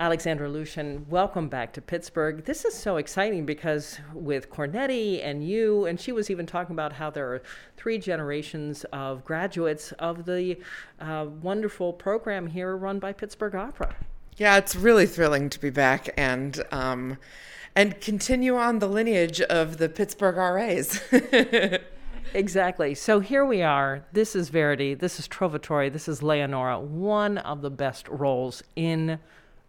Alexandra Loutsion, welcome back to Pittsburgh. This is so exciting because with Cornetti and you, and she was even talking about how there are three generations of graduates of the uh, wonderful program here run by Pittsburgh Opera. Yeah, it's really thrilling to be back and um, and continue on the lineage of the Pittsburgh RAs. exactly. So here we are. This is Verdi. This is Trovatore. This is Leonora. One of the best roles in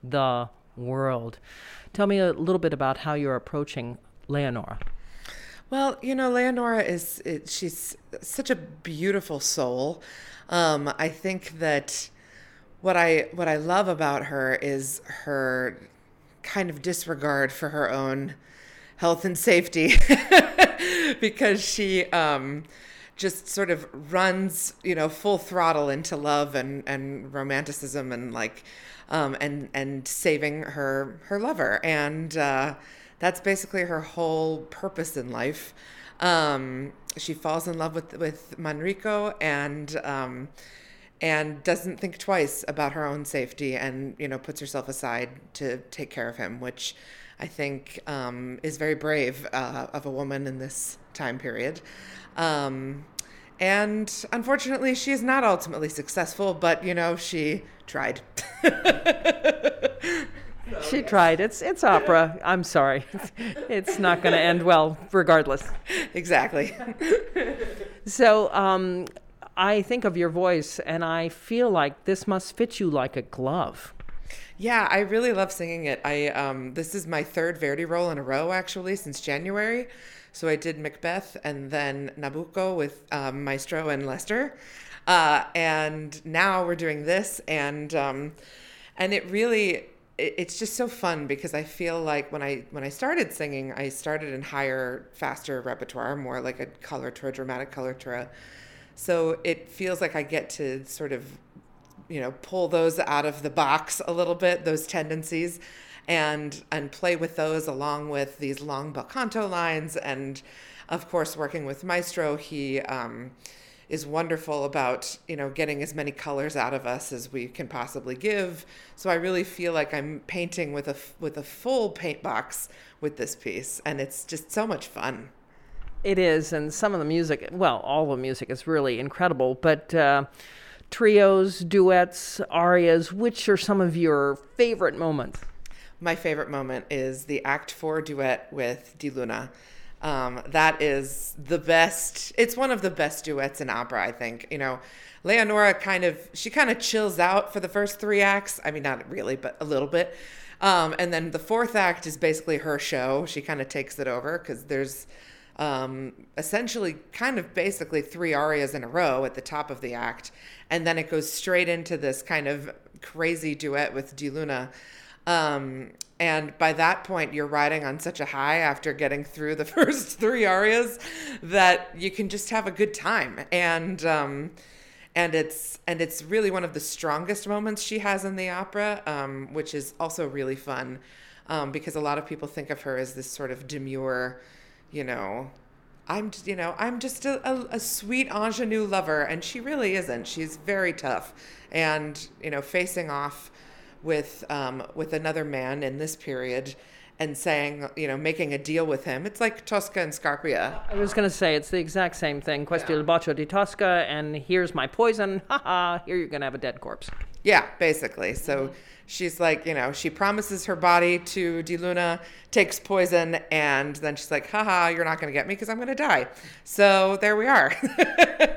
the world. Tell me a little bit about how you're approaching Leonora. Well, you know, Leonora is it, she's such a beautiful soul. Um, I think that what I what I love about her is her kind of disregard for her own health and safety because she um, just sort of runs, you know, full throttle into love and, and romanticism and like um, and and saving her her lover, and uh, that's basically her whole purpose in life. Um, she falls in love with with Manrico and um, and doesn't think twice about her own safety, and you know puts herself aside to take care of him, which I think um, is very brave uh, of a woman in this time period. Um, and unfortunately, she is not ultimately successful, but you know, she tried. she tried. It's it's opera. I'm sorry. It's not going to end well, regardless. Exactly. so, um, I think of your voice, and I feel like this must fit you like a glove. Yeah, I really love singing it. I um, this is my third Verdi role in a row, actually, since January. So I did Macbeth and then Nabucco with um, Maestro and Lester. Uh, and now we're doing this, and um, and it really it's just so fun because I feel like when I when I started singing, I started in higher, faster repertoire, more like a coloratura, dramatic coloratura. So it feels like I get to sort of, you know, pull those out of the box a little bit, those tendencies, and and play with those along with these long bel canto lines. And of course working with maestro he um, is wonderful about you know getting as many colors out of us as we can possibly give. So i really feel like i'm painting with a with a full paint box with this piece and it's just so much fun. It is and some of the music well all the music is really incredible but uh, trios duets arias which are some of your favorite moments my favorite moment is the Act Four duet with Di Luna. Um, that is the best. It's one of the best duets in opera, I think. You know, Leonora kind of she kind of chills out for the first three acts. I mean, not really, but a little bit. Um, and then the fourth act is basically her show. She kind of takes it over because there's um, essentially kind of basically three arias in a row at the top of the act, and then it goes straight into this kind of crazy duet with Di Luna. Um, and by that point, you're riding on such a high after getting through the first three arias that you can just have a good time. And um, and it's and it's really one of the strongest moments she has in the opera, um, which is also really fun um, because a lot of people think of her as this sort of demure, you know, I'm you know I'm just a, a, a, sweet ingenue lover, and she really isn't. She's very tough, and you know facing off with um, with another man in this period and saying, you know, making a deal with him. It's like Tosca and Scarpia. I was going to say it's the exact same thing. Questo yeah. il bacio di Tosca, and here's my poison. Ha ha! Here you're going to have a dead corpse. Yeah, basically. So mm-hmm. she's like, you know, she promises her body to Di Luna, takes poison, and then she's like, haha, you're not going to get me because I'm going to die. So there we are.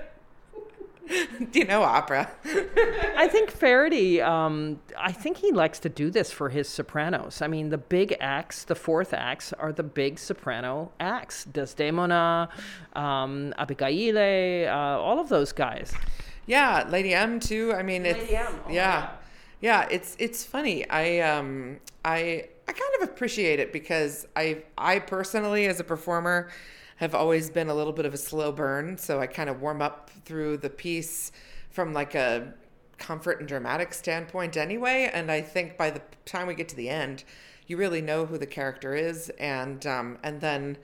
Do you know opera? I think Verdi, um, I think he likes to do this for his sopranos. I mean, the big acts, the fourth acts, are the big soprano acts. Desdemona, um, Abigail, uh, all of those guys. Yeah, Lady M too. I mean, it's yeah, oh, yeah, yeah. It's it's funny. I um I I kind of appreciate it because I I personally as a performer have always been a little bit of a slow burn. So I kind of warm up through the piece from like a comfort and dramatic standpoint anyway. And I think by the time we get to the end, you really know who the character is. And, um, and then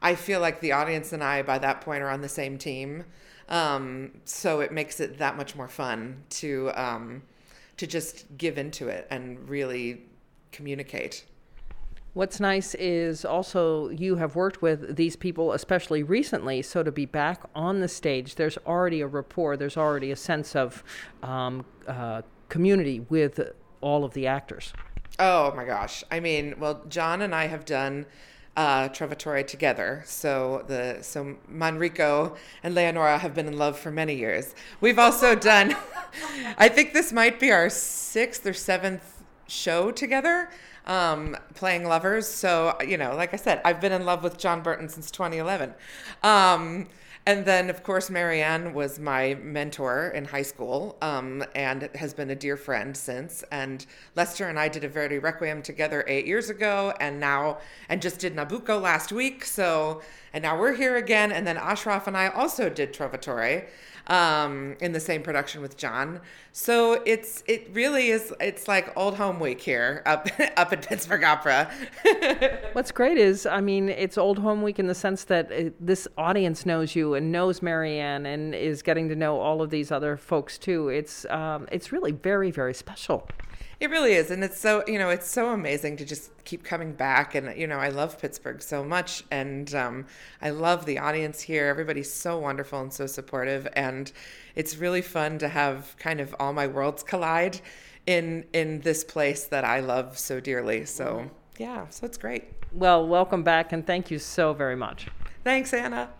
I feel like the audience and I by that point are on the same team. Um, so it makes it that much more fun to, um, to just give into it and really communicate. What's nice is also you have worked with these people, especially recently. So to be back on the stage, there's already a rapport, there's already a sense of um, uh, community with all of the actors. Oh my gosh. I mean, well, John and I have done uh, Trovatore together. So the so Manrico and Leonora have been in love for many years. We've also done. I think this might be our sixth or seventh show together, um, playing lovers. So you know, like I said, I've been in love with John Burton since 2011. Um, and then, of course, Marianne was my mentor in high school um, and has been a dear friend since. And Lester and I did a Verdi Requiem together eight years ago, and now, and just did Nabucco last week. So, and now we're here again. And then Ashraf and I also did Trovatore um, in the same production with John. So it's it really is it's like old home week here up up at Pittsburgh Opera. What's great is I mean it's old home week in the sense that it, this audience knows you and knows Marianne and is getting to know all of these other folks too. It's um, it's really very very special. It really is. And it's so, you know, it's so amazing to just keep coming back. And, you know, I love Pittsburgh so much. And um, I love the audience here. Everybody's so wonderful and so supportive. And it's really fun to have kind of all my worlds collide in in this place that I love so dearly. So, mm-hmm. yeah, so it's great. Well, welcome back and thank you so very much. Thanks, Anna.